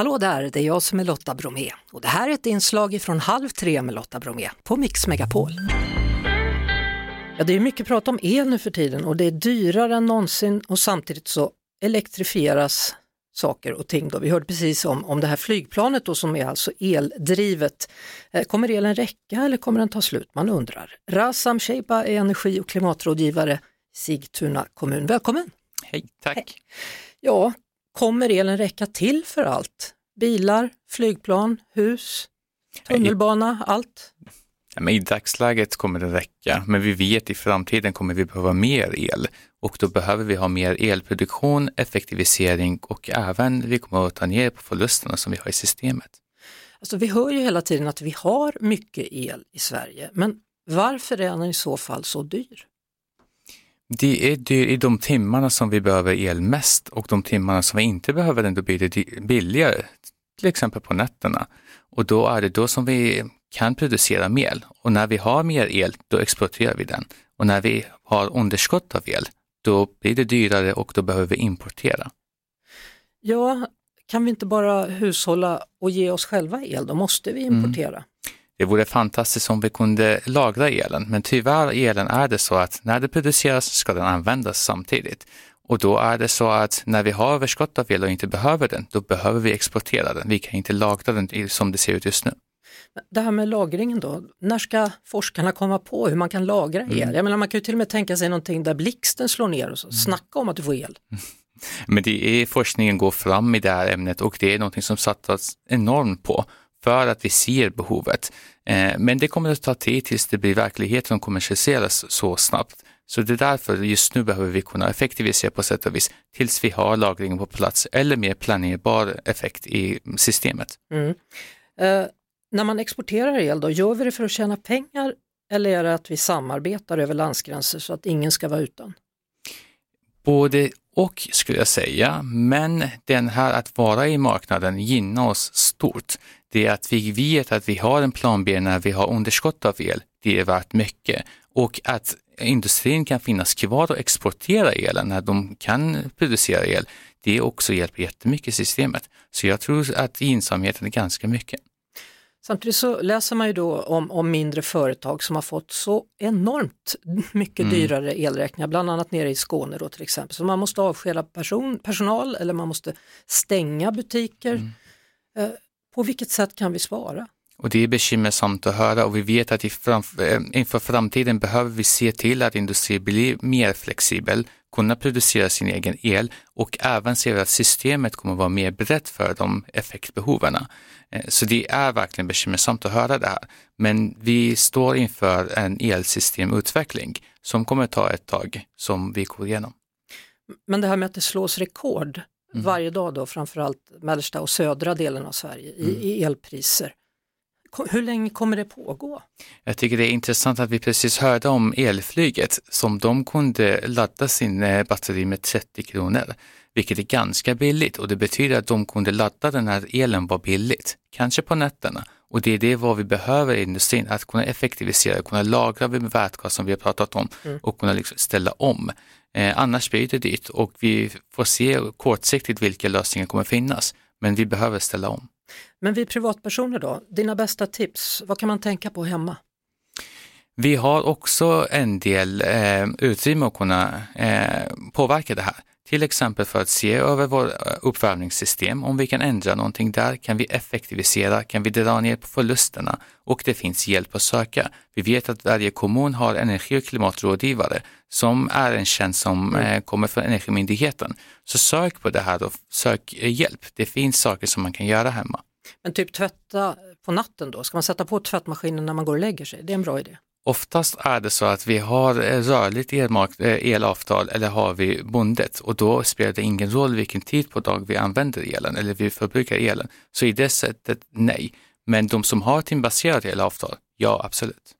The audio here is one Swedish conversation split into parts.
Hallå där, det är jag som är Lotta Bromé och det här är ett inslag från Halv tre med Lotta Bromé på Mix Megapol. Ja, det är mycket prat om el nu för tiden och det är dyrare än någonsin och samtidigt så elektrifieras saker och ting. Då. Vi hörde precis om, om det här flygplanet då, som är alltså eldrivet. Eh, kommer elen räcka eller kommer den ta slut? Man undrar. Razam Sheiba är energi och klimatrådgivare i Sigtuna kommun. Välkommen! Hej, tack! Hej. Ja, kommer elen räcka till för allt? Bilar, flygplan, hus, tunnelbana, allt? Ja, men I dagsläget kommer det räcka, men vi vet i framtiden kommer vi behöva mer el och då behöver vi ha mer elproduktion, effektivisering och även vi kommer att ta ner på förlusterna som vi har i systemet. Alltså, vi hör ju hela tiden att vi har mycket el i Sverige, men varför är den i så fall så dyr? Det är dyr i de timmarna som vi behöver el mest och de timmarna som vi inte behöver den, då blir det billigare, till exempel på nätterna. Och då är det då som vi kan producera mer och när vi har mer el, då exporterar vi den. Och när vi har underskott av el, då blir det dyrare och då behöver vi importera. Ja, kan vi inte bara hushålla och ge oss själva el, då måste vi importera. Mm. Det vore fantastiskt om vi kunde lagra elen, men tyvärr elen är det så att när det produceras ska den användas samtidigt. Och då är det så att när vi har överskott av el och inte behöver den, då behöver vi exportera den. Vi kan inte lagra den som det ser ut just nu. Det här med lagringen då, när ska forskarna komma på hur man kan lagra el? Mm. Jag menar, man kan ju till och med tänka sig någonting där blixten slår ner och så, mm. snacka om att du får el. Men det är forskningen går fram i det här ämnet och det är någonting som satsas enormt på för att vi ser behovet. Eh, men det kommer att ta tid tills det blir verklighet som kommersialiseras så snabbt. Så det är därför just nu behöver vi kunna effektivisera på sätt och vis tills vi har lagringen på plats eller mer planerbar effekt i systemet. Mm. Eh, när man exporterar el då, gör vi det för att tjäna pengar eller är det att vi samarbetar över landsgränser så att ingen ska vara utan? Både och skulle jag säga, men den här att vara i marknaden gynnar oss stort. Det är att vi vet att vi har en plan B när vi har underskott av el, det är värt mycket. Och att industrin kan finnas kvar och exportera elen när de kan producera el, det också hjälper jättemycket i systemet. Så jag tror att gynnsamheten är ganska mycket. Samtidigt så läser man ju då om, om mindre företag som har fått så enormt mycket mm. dyrare elräkningar, bland annat nere i Skåne då till exempel. Så man måste avskeda person, personal eller man måste stänga butiker. Mm. Eh, på vilket sätt kan vi spara? Och det är bekymmersamt att höra och vi vet att eh, inför framtiden behöver vi se till att industrin blir mer flexibel, kunna producera sin egen el och även se att systemet kommer vara mer brett för de effektbehoven. Eh, så det är verkligen bekymmersamt att höra det här. Men vi står inför en elsystemutveckling som kommer ta ett tag som vi går igenom. Men det här med att det slås rekord mm. varje dag då, framförallt mellersta och södra delen av Sverige i, mm. i elpriser. Hur länge kommer det pågå? Jag tycker det är intressant att vi precis hörde om elflyget som de kunde ladda sin eh, batteri med 30 kronor, vilket är ganska billigt och det betyder att de kunde ladda den här elen var billigt, kanske på nätterna. Och det är det vad vi behöver i industrin, att kunna effektivisera, kunna lagra med vätgas som vi har pratat om mm. och kunna liksom ställa om. Eh, annars blir det dyrt och vi får se kortsiktigt vilka lösningar kommer finnas, men vi behöver ställa om. Men vi privatpersoner då, dina bästa tips, vad kan man tänka på hemma? Vi har också en del eh, utrymme att kunna eh, påverka det här. Till exempel för att se över vårt eh, uppvärmningssystem, om vi kan ändra någonting där, kan vi effektivisera, kan vi dra ner på förlusterna och det finns hjälp att söka. Vi vet att varje kommun har energi och klimatrådgivare som är en tjänst som mm. eh, kommer från Energimyndigheten. Så sök på det här och sök eh, hjälp. Det finns saker som man kan göra hemma. Men typ tvätta på natten då, ska man sätta på tvättmaskinen när man går och lägger sig? Det är en bra idé. Oftast är det så att vi har rörligt eh, elavtal eller har vi bundet och då spelar det ingen roll vilken tid på dag vi använder elen eller vi förbrukar elen. Så i det sättet nej. Men de som har timbaserat elavtal, ja absolut.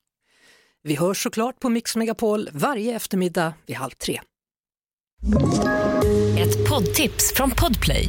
Vi hörs såklart på Mix Megapol varje eftermiddag vid halv tre. Ett poddtips från Podplay.